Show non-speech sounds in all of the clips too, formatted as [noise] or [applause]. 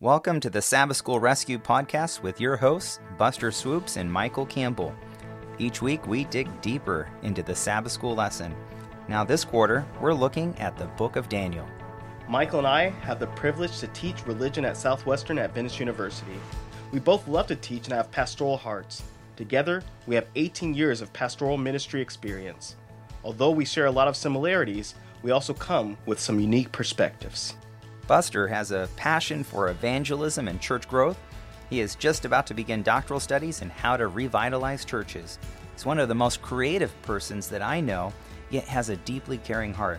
Welcome to the Sabbath School Rescue Podcast with your hosts, Buster Swoopes and Michael Campbell. Each week, we dig deeper into the Sabbath School lesson. Now, this quarter, we're looking at the book of Daniel. Michael and I have the privilege to teach religion at Southwestern Adventist University. We both love to teach and have pastoral hearts. Together, we have 18 years of pastoral ministry experience. Although we share a lot of similarities, we also come with some unique perspectives. Buster has a passion for evangelism and church growth. He is just about to begin doctoral studies in how to revitalize churches. He's one of the most creative persons that I know, yet has a deeply caring heart.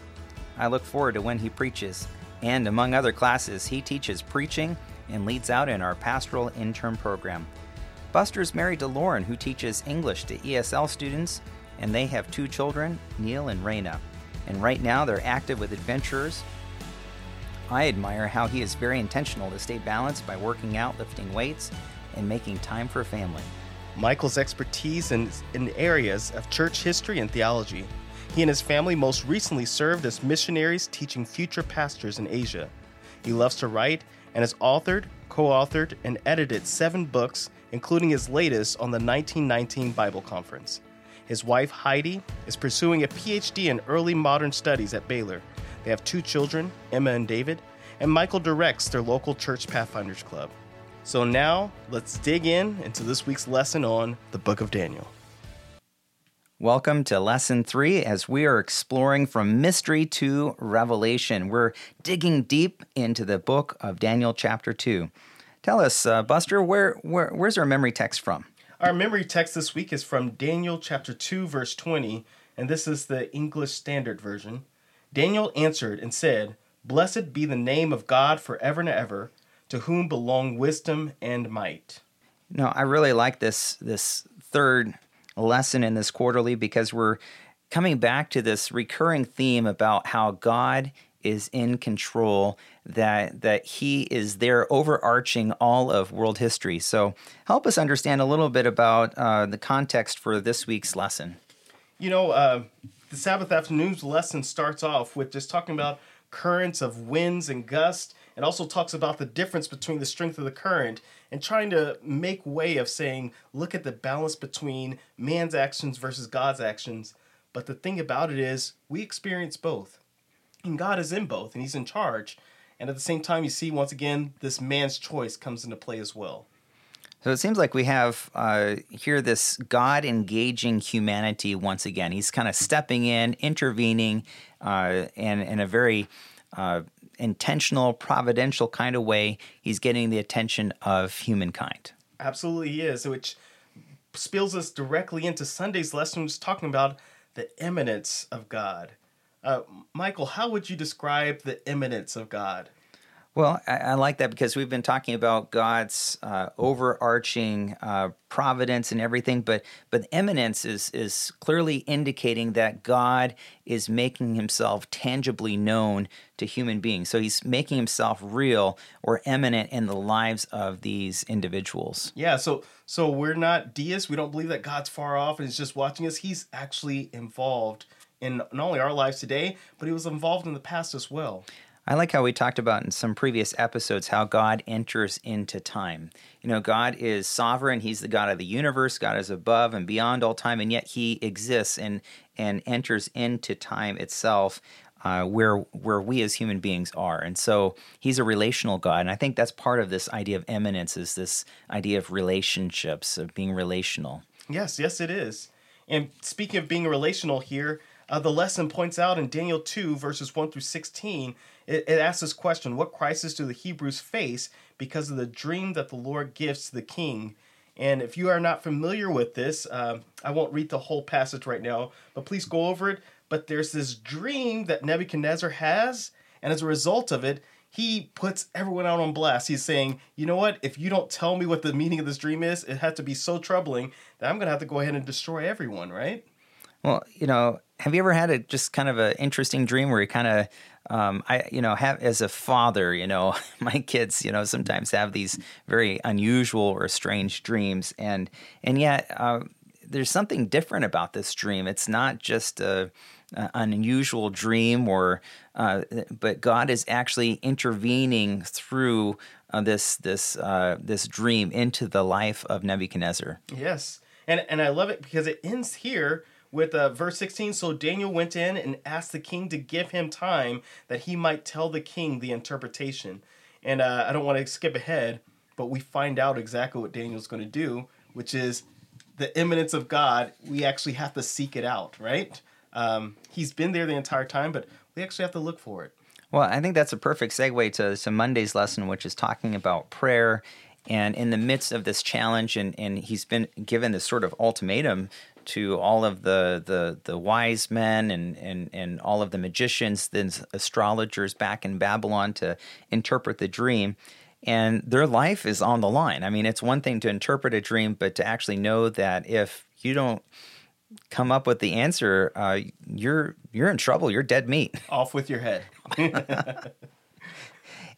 I look forward to when he preaches, and among other classes, he teaches preaching and leads out in our pastoral intern program. Buster's married to Lauren, who teaches English to ESL students, and they have two children, Neil and Raina. And right now, they're active with adventurers I admire how he is very intentional to stay balanced by working out, lifting weights, and making time for family. Michael's expertise in, in areas of church history and theology. He and his family most recently served as missionaries teaching future pastors in Asia. He loves to write and has authored, co authored, and edited seven books, including his latest on the 1919 Bible Conference. His wife, Heidi, is pursuing a PhD in early modern studies at Baylor they have two children, Emma and David, and Michael directs their local church Pathfinders Club. So now, let's dig in into this week's lesson on the book of Daniel. Welcome to lesson three as we are exploring from mystery to revelation. We're digging deep into the book of Daniel, chapter two. Tell us, uh, Buster, where, where where's our memory text from? Our memory text this week is from Daniel chapter 2, verse 20, and this is the English Standard Version. Daniel answered and said, Blessed be the name of God forever and ever, to whom belong wisdom and might. No, I really like this this third lesson in this quarterly because we're coming back to this recurring theme about how God is in control, that that He is there overarching all of world history. So help us understand a little bit about uh, the context for this week's lesson. You know, uh, the Sabbath afternoon's lesson starts off with just talking about currents of winds and gusts and also talks about the difference between the strength of the current and trying to make way of saying look at the balance between man's actions versus God's actions. But the thing about it is we experience both. And God is in both and he's in charge. And at the same time you see once again this man's choice comes into play as well so it seems like we have uh, here this God engaging humanity once again. He's kind of stepping in, intervening, uh, and in a very uh, intentional, providential kind of way. He's getting the attention of humankind. Absolutely, he is. Which spills us directly into Sunday's lesson, which is talking about the immanence of God. Uh, Michael, how would you describe the immanence of God? Well, I, I, like that because we've been talking about God's uh, overarching uh, providence and everything, but but immanence is is clearly indicating that God is making Himself tangibly known to human beings. So He's making Himself real or immanent in the lives of these individuals. Yeah. So so we're not deists. We don't believe that God's far off and He's just watching us. He's actually involved in not only our lives today, but He was involved in the past as well. I like how we talked about in some previous episodes how God enters into time. You know, God is sovereign, He's the God of the universe, God is above and beyond all time, and yet He exists and, and enters into time itself. Uh, where where we as human beings are, and so he's a relational God, and I think that's part of this idea of immanence is this idea of relationships of being relational. Yes, yes, it is. And speaking of being relational here, uh, the lesson points out in Daniel 2, verses 1 through 16, it, it asks this question What crisis do the Hebrews face because of the dream that the Lord gives to the king? And if you are not familiar with this, uh, I won't read the whole passage right now, but please go over it. But there's this dream that Nebuchadnezzar has, and as a result of it, he puts everyone out on blast. He's saying, you know what? If you don't tell me what the meaning of this dream is, it had to be so troubling that I'm going to have to go ahead and destroy everyone, right? Well, you know, have you ever had a just kind of an interesting dream where you kind of um, I, you know, have as a father, you know, [laughs] my kids, you know, sometimes have these very unusual or strange dreams, and and yet uh, there's something different about this dream. It's not just a uh, unusual dream, or uh, but God is actually intervening through uh, this this uh, this dream into the life of Nebuchadnezzar. Yes, and and I love it because it ends here with uh, verse 16 so daniel went in and asked the king to give him time that he might tell the king the interpretation. And uh, i don't want to skip ahead but we find out exactly what daniel's going to do which is the immanence of god we actually have to seek it out right? Um, he's been there the entire time but we actually have to look for it. Well, I think that's a perfect segue to, to Monday's lesson, which is talking about prayer. And in the midst of this challenge, and, and he's been given this sort of ultimatum to all of the, the, the wise men and, and, and all of the magicians, then astrologers back in Babylon to interpret the dream. And their life is on the line. I mean, it's one thing to interpret a dream, but to actually know that if you don't come up with the answer, uh, you're you're in trouble. You're dead meat. Off with your head. [laughs] [laughs]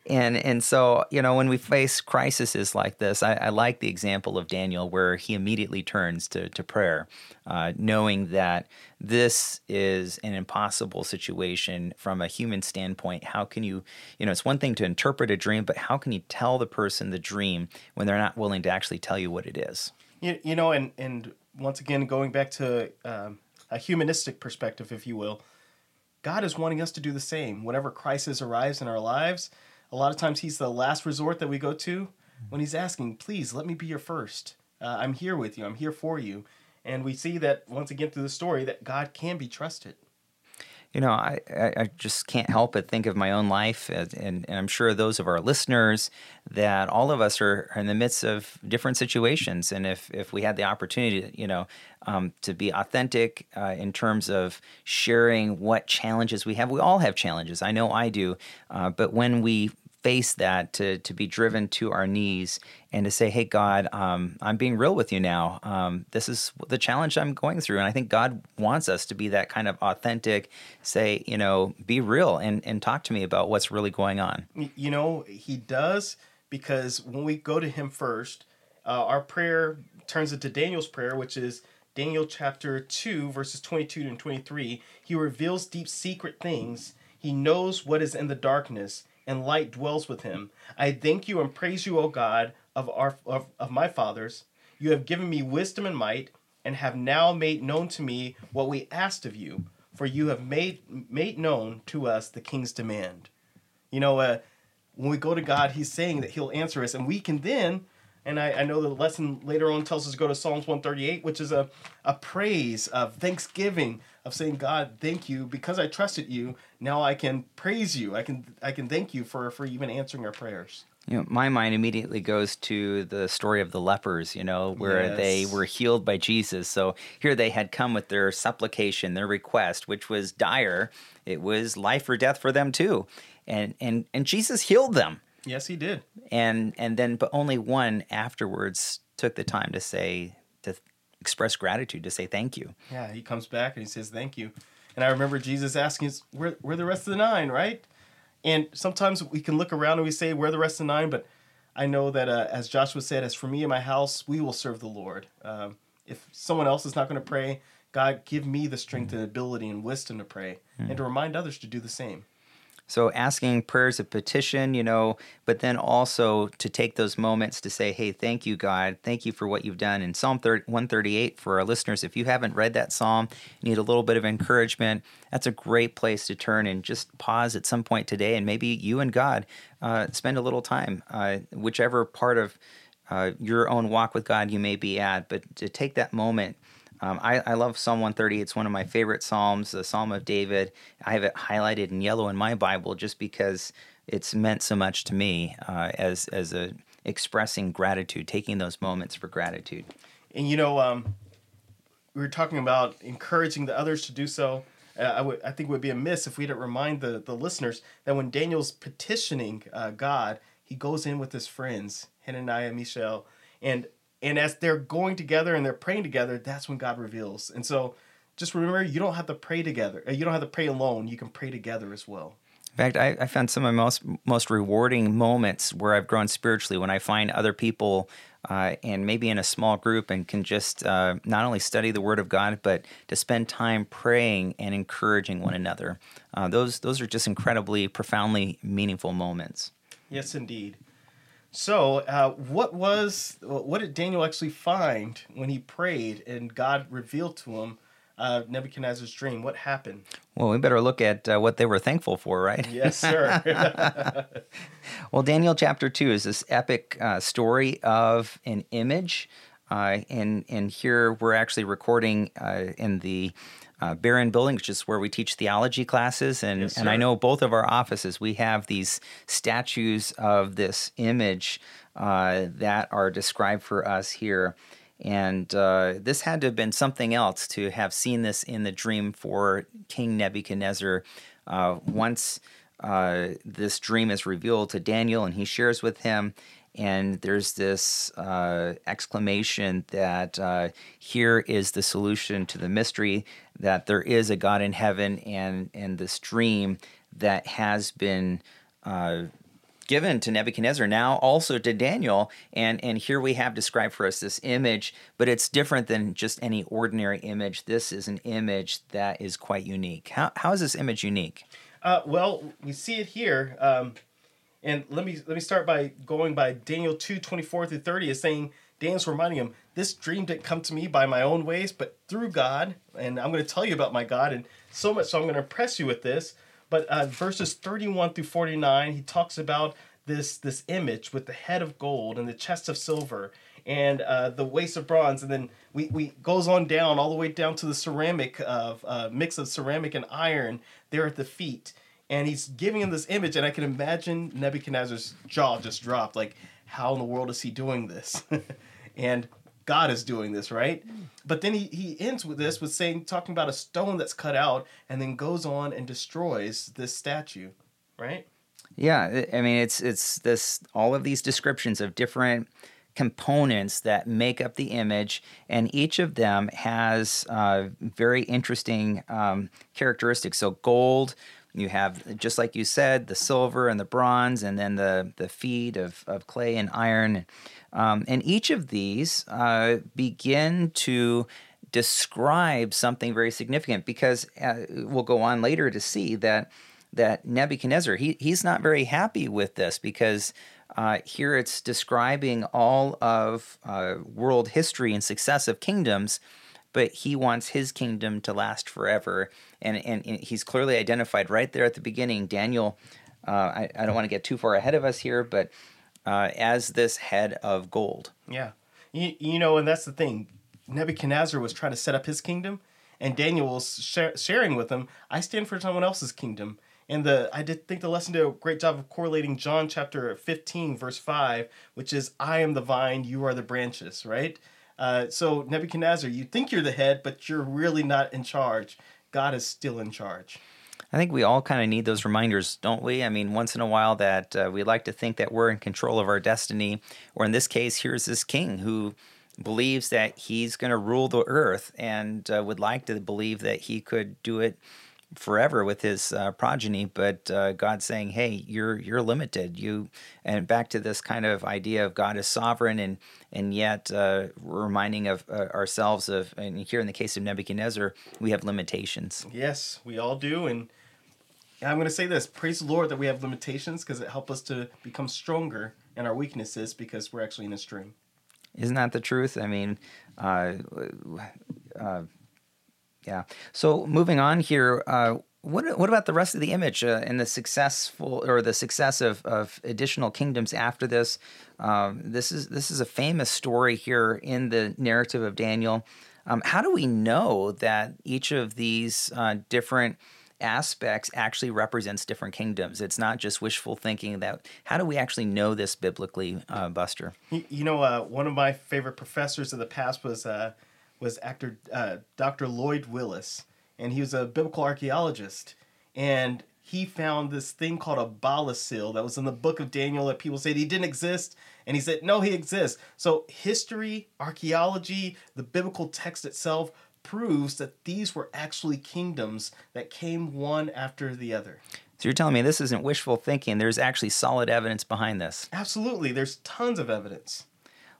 and and so you know when we face crises like this, I, I, like the example of Daniel where he immediately turns to to prayer, uh, knowing that this is an impossible situation from a human standpoint. How can you you know it's one thing to interpret a dream, but how can you tell the person the dream when they're not willing to actually tell you what it is? You, you know, and and once again, going back to um, a humanistic perspective, if you will, God is wanting us to do the same. Whenever crisis arrives in our lives, a lot of times He's the last resort that we go to when He's asking, please let me be your first. Uh, I'm here with you, I'm here for you. And we see that once again through the story that God can be trusted you know, I, I just can't help but think of my own life, and, and, I'm sure those of our listeners, that all of us are, in the midst of different situations. And if, if we had the opportunity, you know, um, to be authentic uh, in terms of sharing what challenges we have, we all have challenges. I know I do. Uh, but when we face that, to to be driven to our knees and to say, "Hey, God, um, I'm being real with you now. Um, this is the challenge I'm going through." And I think God wants us to be that kind of authentic. Say, you know, be real and and talk to me about what's really going on. You know, He does because when we go to Him first, uh, our prayer turns into Daniel's prayer, which is. Daniel chapter 2, verses 22 and 23, he reveals deep secret things. He knows what is in the darkness, and light dwells with him. I thank you and praise you, O God of our of, of my fathers. You have given me wisdom and might, and have now made known to me what we asked of you. For you have made made known to us the king's demand. You know, uh, when we go to God, He's saying that He'll answer us, and we can then. And I, I know the lesson later on tells us to go to Psalms 138, which is a, a praise of thanksgiving of saying, God, thank you because I trusted you. Now I can praise you. I can I can thank you for for even answering our prayers. You know, my mind immediately goes to the story of the lepers, you know, where yes. they were healed by Jesus. So here they had come with their supplication, their request, which was dire. It was life or death for them too. And and and Jesus healed them. Yes, he did. And and then but only one afterwards took the time to say express gratitude to say thank you. Yeah, he comes back and he says thank you. And I remember Jesus asking us, where, where the rest of the nine, right? And sometimes we can look around and we say, where the rest of the nine? But I know that uh, as Joshua said, as for me and my house, we will serve the Lord. Um, if someone else is not going to pray, God, give me the strength and ability and wisdom to pray mm-hmm. and to remind others to do the same. So asking prayers of petition, you know, but then also to take those moments to say, hey, thank you, God. Thank you for what you've done. In Psalm 30, 138, for our listeners, if you haven't read that psalm, need a little bit of encouragement, that's a great place to turn and just pause at some point today. And maybe you and God uh, spend a little time, uh, whichever part of uh, your own walk with God you may be at, but to take that moment um, I, I, love Psalm 130. It's one of my favorite Psalms, the Psalm of David. I have it highlighted in yellow in my Bible just because it's meant so much to me uh, as as a expressing gratitude, taking those moments for gratitude. And you know, um, we were talking about encouraging the others to do so. Uh, I, think it would be amiss if we didn't remind the, the listeners that when Daniel's petitioning uh, God, he goes in with his friends, Hananiah, Mishael, and and as they're going together and they're praying together, that's when God reveals. And so just remember, you don't have to pray together. Uh, you don't have to pray alone. You can pray together as well. In fact, I, I found some of my most most rewarding moments where I've grown spiritually when I find other people uh, and maybe in a small group and can just uh, not only study the Word of God, but to spend time praying and encouraging one another. Uh, those those are just incredibly profoundly meaningful moments. Yes, indeed. So, uh, what was what did Daniel actually find when he prayed and God revealed to him uh, Nebuchadnezzar's dream? What happened? Well, we better look at uh, what they were thankful for, right? [laughs] Yes, sir. [laughs] well, Daniel chapter 2 is this epic uh, story of an image. Uh, and, and here we're actually recording uh, in the uh, Barron Building, which is where we teach theology classes. And, Yes, and I know both of our offices, we have these statues of this image uh, that are described for us here. And uh, this had to have been something else to have seen this in the dream for King Nebuchadnezzar. Uh, once uh, this dream is revealed to Daniel and he shares with him, and there's this uh, exclamation that uh, here is the solution to the mystery that there is a God in heaven, and and this dream that has been uh, given to Nebuchadnezzar, now also to Daniel. And, and here we have described for us this image, but it's different than just any ordinary image. This is an image that is quite unique. How, how is this image unique? Uh, well, we see it here, um, and let me let me start by going by Daniel two twenty four through thirty is saying Daniel's reminding him this dream didn't come to me by my own ways, but through God, and I'm going to tell you about my God, and so much so I'm going to impress you with this. But uh, verses thirty one through forty nine, he talks about this this image with the head of gold and the chest of silver and uh, the waist of bronze, and then we, we goes on down all the way down to the ceramic of uh, mix of ceramic and iron there at the feet, and he's giving him this image, and I can imagine Nebuchadnezzar's jaw just dropped, like how in the world is he doing this? [laughs] and God is doing this, right? But then he, he ends with this with saying talking about a stone that's cut out, and then goes on and destroys this statue, right? Yeah, I mean it's it's this all of these descriptions of different components that make up the image, and each of them has uh, very interesting um, characteristics. So gold, you have just like you said, the silver and the bronze, and then the the feet of of clay and iron, um, and each of these uh, begin to describe something very significant because uh, we'll go on later to see that that Nebuchadnezzar he he's not very happy with this because uh, here it's describing all of uh, world history and successive kingdoms, but he wants his kingdom to last forever, and and, and he's clearly identified right there at the beginning. Daniel, uh, I, I don't want to get too far ahead of us here, but uh, as this head of gold. Yeah. You, you know, and that's the thing. Nebuchadnezzar was trying to set up his kingdom, and Daniel was share, sharing with him, I stand for someone else's kingdom. And the I did think the lesson did a great job of correlating John chapter 15, verse 5, which is, I am the vine, you are the branches, right? Uh, so, Nebuchadnezzar, you think you're the head, but you're really not in charge. God is still in charge. I think we all kind of need those reminders, don't we? I mean, once in a while that uh, we like to think that we're in control of our destiny, or in this case, here's this king who believes that he's going to rule the earth and uh, would like to believe that he could do it forever with his uh, progeny but uh, god's saying hey you're you're limited you and back to this kind of idea of god is sovereign and and yet uh, reminding of uh, ourselves of and here in the case of nebuchadnezzar we have limitations Yes, we all do. And I'm going to say this praise the Lord that we have limitations because it helps us to become stronger in our weaknesses because we're actually in a stream. Isn't that the truth? I mean, uh, uh, yeah. So moving on here, uh, what what about the rest of the image uh, and the successful or the success of, of additional kingdoms after this? Um, this is this is a famous story here in the narrative of Daniel. Um, how do we know that each of these uh, different aspects actually represents different kingdoms? It's not just wishful thinking. That how do we actually know this biblically, uh, Buster? You, you know, uh, one of my favorite professors of the past was uh, was actor uh, Dr. Lloyd Willis, and he was a biblical archaeologist, and he found this thing called a Belshazzar that was in the book of Daniel that people said he didn't exist, and he said no, he exists. So history, archaeology, the biblical text itself proves that these were actually kingdoms that came one after the other. So you're telling me this isn't wishful thinking. There's actually solid evidence behind this. Absolutely. There's tons of evidence.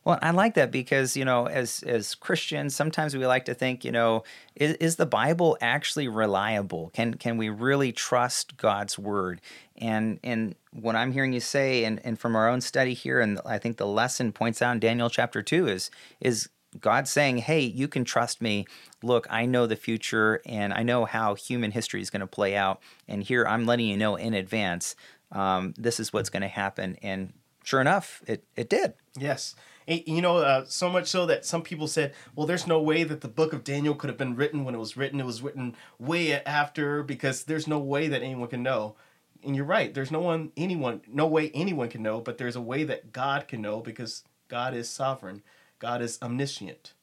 Well, I like that because you know, as as Christians, sometimes we like to think, you know, is, is the Bible actually reliable? Can can we really trust God's word? And and what I'm hearing you say, and, and from our own study here, and I think the lesson points out in Daniel chapter two is is God saying, Hey, you can trust me. Look, I know the future and I know how human history is going to play out. And here I'm letting you know in advance um, this is what's going to happen. And sure enough, it, it did. Yes. You know, uh, so much so that some people said, well, there's no way that the book of Daniel could have been written when it was written. It was written way after because there's no way that anyone can know. And you're right. There's no one, anyone, no way anyone can know, but there's a way that God can know because God is sovereign. God is omniscient.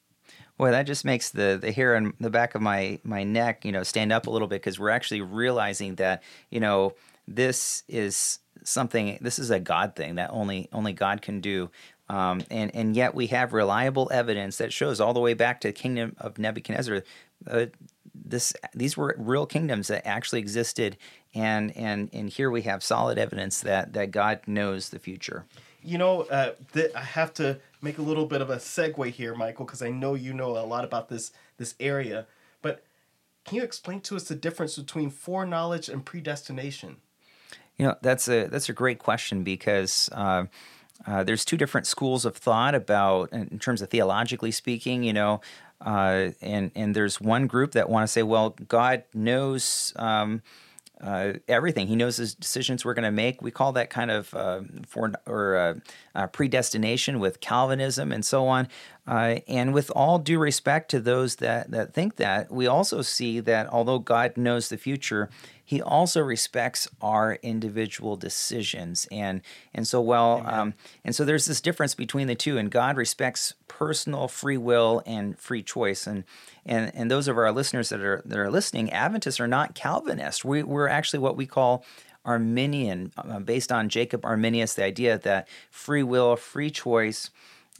Boy, that just makes the, the hair on the back of my, my neck, you know, stand up a little bit because we're actually realizing that, you know, this is something, this is a God thing that only only God can do. Um, and, and yet we have reliable evidence that shows all the way back to the kingdom of Nebuchadnezzar. Uh, this these were real kingdoms that actually existed, and and and here we have solid evidence that that God knows the future. You know, uh, th- I have to make a little bit of a segue here, Michael, because I know you know a lot about this this area. But can you explain to us the difference between foreknowledge and predestination? You know, that's a that's a great question because. Uh, uh, there's two different schools of thought about, in terms of theologically speaking, you know, uh, and and there's one group that want to say, well, God knows um, uh, everything. He knows the decisions we're going to make. We call that kind of uh, for or uh, uh, predestination with Calvinism and so on. And with all due respect to those that that think that, we also see that although God knows the future, He also respects our individual decisions. And and so well, um, and so there's this difference between the two. And God respects personal free will and free choice. And and and those of our listeners that are that are listening, Adventists are not Calvinist. We, we're actually what we call Arminian, uh, based on Jacob Arminius, the idea that free will, free choice.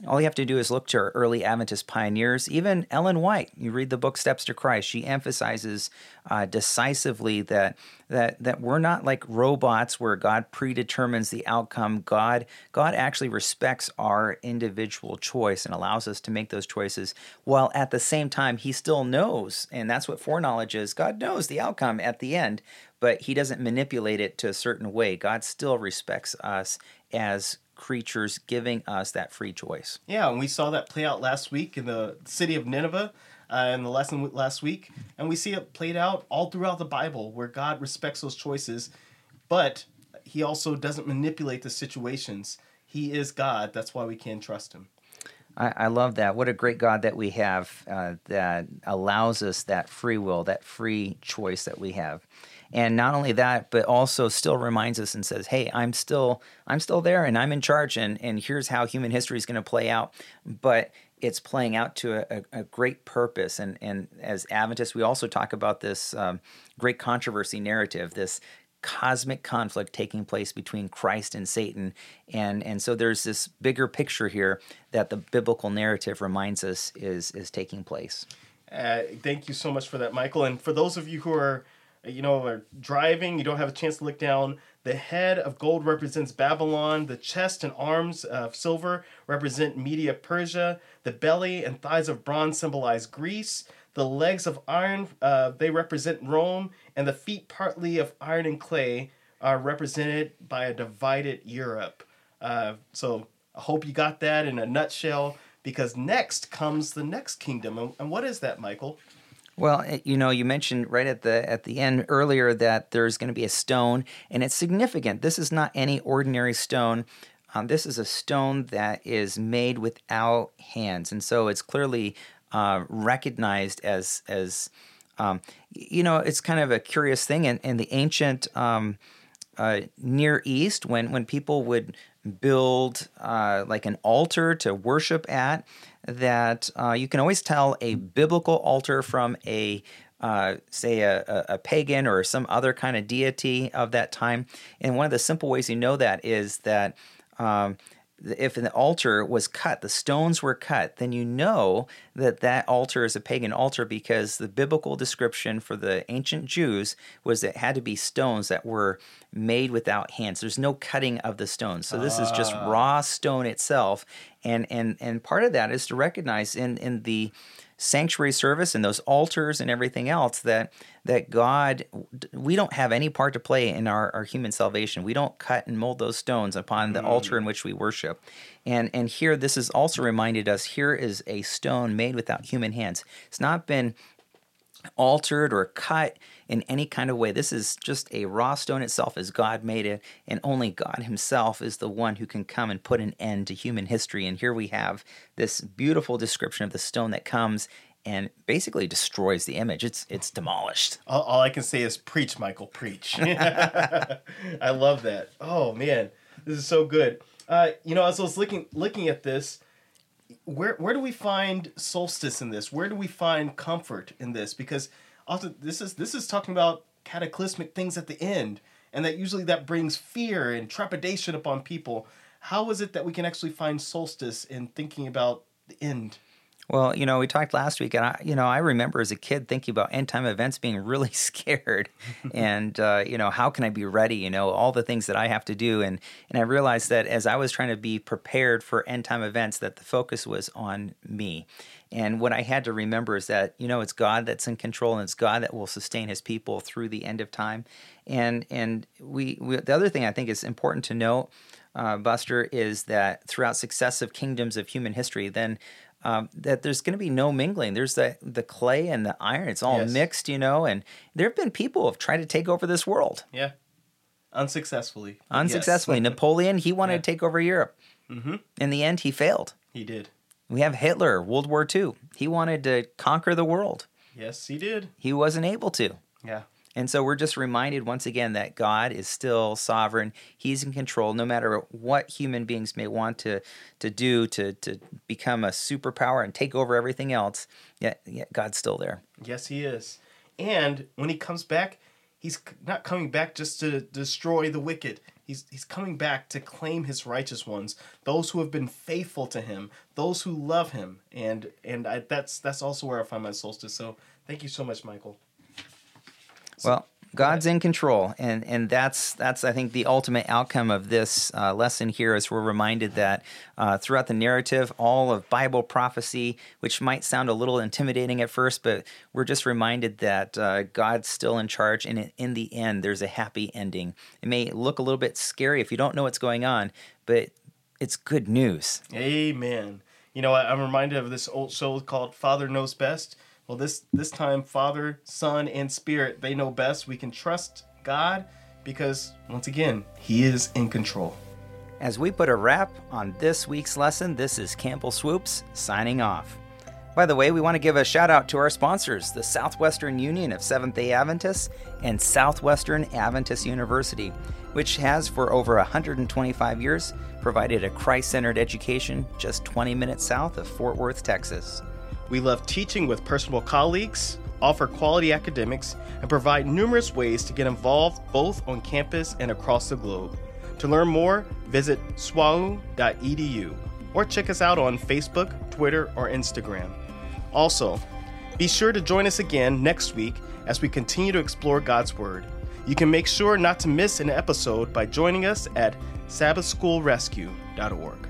All you have to do is look to our early Adventist pioneers. Even Ellen White, you read the book Steps to Christ, she emphasizes uh, decisively that that that we're not like robots where God predetermines the outcome. God God actually respects our individual choice and allows us to make those choices, while at the same time He still knows, and that's what foreknowledge is. God knows the outcome at the end, but He doesn't manipulate it to a certain way. God still respects us as creatures giving us that free choice. Yeah, and we saw that play out last week in the city of Nineveh uh, in the lesson last week. And we see it played out all throughout the Bible where God respects those choices, but he also doesn't manipulate the situations. He is God. That's why we can trust him. I, I love that. What a great God that we have uh, that allows us that free will, that free choice that we have and not only that but also still reminds us and says hey i'm still i'm still there and i'm in charge and and here's how human history is going to play out but it's playing out to a, a, great purpose and and as adventists we also talk about this um, great controversy narrative this cosmic conflict taking place between Christ and Satan and and so there's this bigger picture here that the biblical narrative reminds us is is taking place. Uh, thank you so much for that, Michael. And for those of you who are you know, are driving, you don't have a chance to look down. The head of gold represents Babylon. The chest and arms of silver represent Media Persia. The belly and thighs of bronze symbolize Greece. The legs of iron, uh, they represent Rome. And the feet, partly of iron and clay, are represented by a divided Europe. Uh, so I hope you got that in a nutshell because next comes the next kingdom. And, and what is that, Michael? Well, eh, you know, you mentioned right at the at the end earlier that there's going to be a stone, and it's significant. This is not any ordinary stone. Um, this is a stone that is made without hands, and so it's clearly uh, recognized as as um, you know. It's kind of a curious thing in, in the ancient um, uh, Near East when when people would build uh, like an altar to worship at that uh, you can always tell a biblical altar from a uh, say a, a, pagan or some other kind of deity of that time. And one of the simple ways you know that is that um, if the altar was cut, the stones were cut, then you know that that altar is a pagan altar because the biblical description for the ancient Jews was that it had to be stones that were made without hands. There's no cutting of the stones. So this is just ah. raw stone itself. And and and part of that is to recognize in in the sanctuary service and those altars and everything else that that God we don't have any part to play in our, our human salvation. We don't cut and mold those stones upon the mm. altar in which we worship. And and here this is also reminded us here is a stone made without human hands. It's not been altered or cut in any kind of way. This is just a raw stone itself as God made it, and only God Himself is the one who can come and put an end to human history. And here we have this beautiful description of the stone that comes and basically destroys the image. It's it's demolished. All, all I can say is preach, Michael, preach. [laughs] I love that. Oh man, this is so good. Uh, you know, as I was looking looking at this, where where do we find solstice in this? Where do we find comfort in this? Because also this is this is talking about cataclysmic things at the end, and that usually that brings fear and trepidation upon people. How is it that we can actually find solstice in thinking about the end? Well, you know, we talked last week, and I, you know, I remember as a kid thinking about end time events, being really [laughs] scared, and uh, you know, how can I be ready? You know, all the things that I have to do, and and I realized that as I was trying to be prepared for end time events, that the focus was on me, and what I had to remember is that you know it's God that's in control, and it's God that will sustain His people through the end of time, and and we, we the other thing I think is important to note. Uh, Buster, is that throughout successive kingdoms of human history, then um, that there's going to be no mingling. There's the the clay and the iron; it's all yes. mixed, you know. And there have been people who have tried to take over this world. Yeah, unsuccessfully. Unsuccessfully. Yes. [laughs] Napoleon he wanted yeah. to take over Europe. Mm-hmm. In the end, he failed. He did. We have Hitler, World War II. He wanted to conquer the world. Yes, he did. He wasn't able to. Yeah. And so we're just reminded once again that God is still sovereign. He's in control no matter what human beings may want to, to do to, to become a superpower and take over everything else. Yet, yet God's still there. Yes, He is. And when He comes back, He's not coming back just to destroy the wicked. He's, he's coming back to claim his righteous ones, those who have been faithful to him, those who love him, and and I, that's that's also where I find my solstice. So thank you so much, Michael. Well, God's in control, and and that's that's I think the ultimate outcome of this uh, lesson here is we're reminded that uh, throughout the narrative, all of Bible prophecy, which might sound a little intimidating at first, but we're just reminded that uh, God's still in charge, and in the end, there's a happy ending. It may look a little bit scary if you don't know what's going on, but it's good news. Amen. You know, I'm reminded of this old show called Father Knows Best well, this this time, Father, Son, and Spirit, they know best. We can trust God because once again, He is in control. As we put a wrap on this week's lesson, this is Campbell Swoopes signing off. By the way, we want to give a shout out to our sponsors, the Southwestern Union of Seventh day Adventists and Southwestern Adventist University, which has for over 125 years provided a Christ centered education just 20 minutes south of Fort Worth, Texas. We love teaching with personal colleagues, offer quality academics, and provide numerous ways to get involved both on campus and across the globe. To learn more, visit swau.edu or check us out on Facebook, Twitter, or Instagram. Also, be sure to join us again next week as we continue to explore God's Word. You can make sure not to miss an episode by joining us at sabbathschoolrescue.org.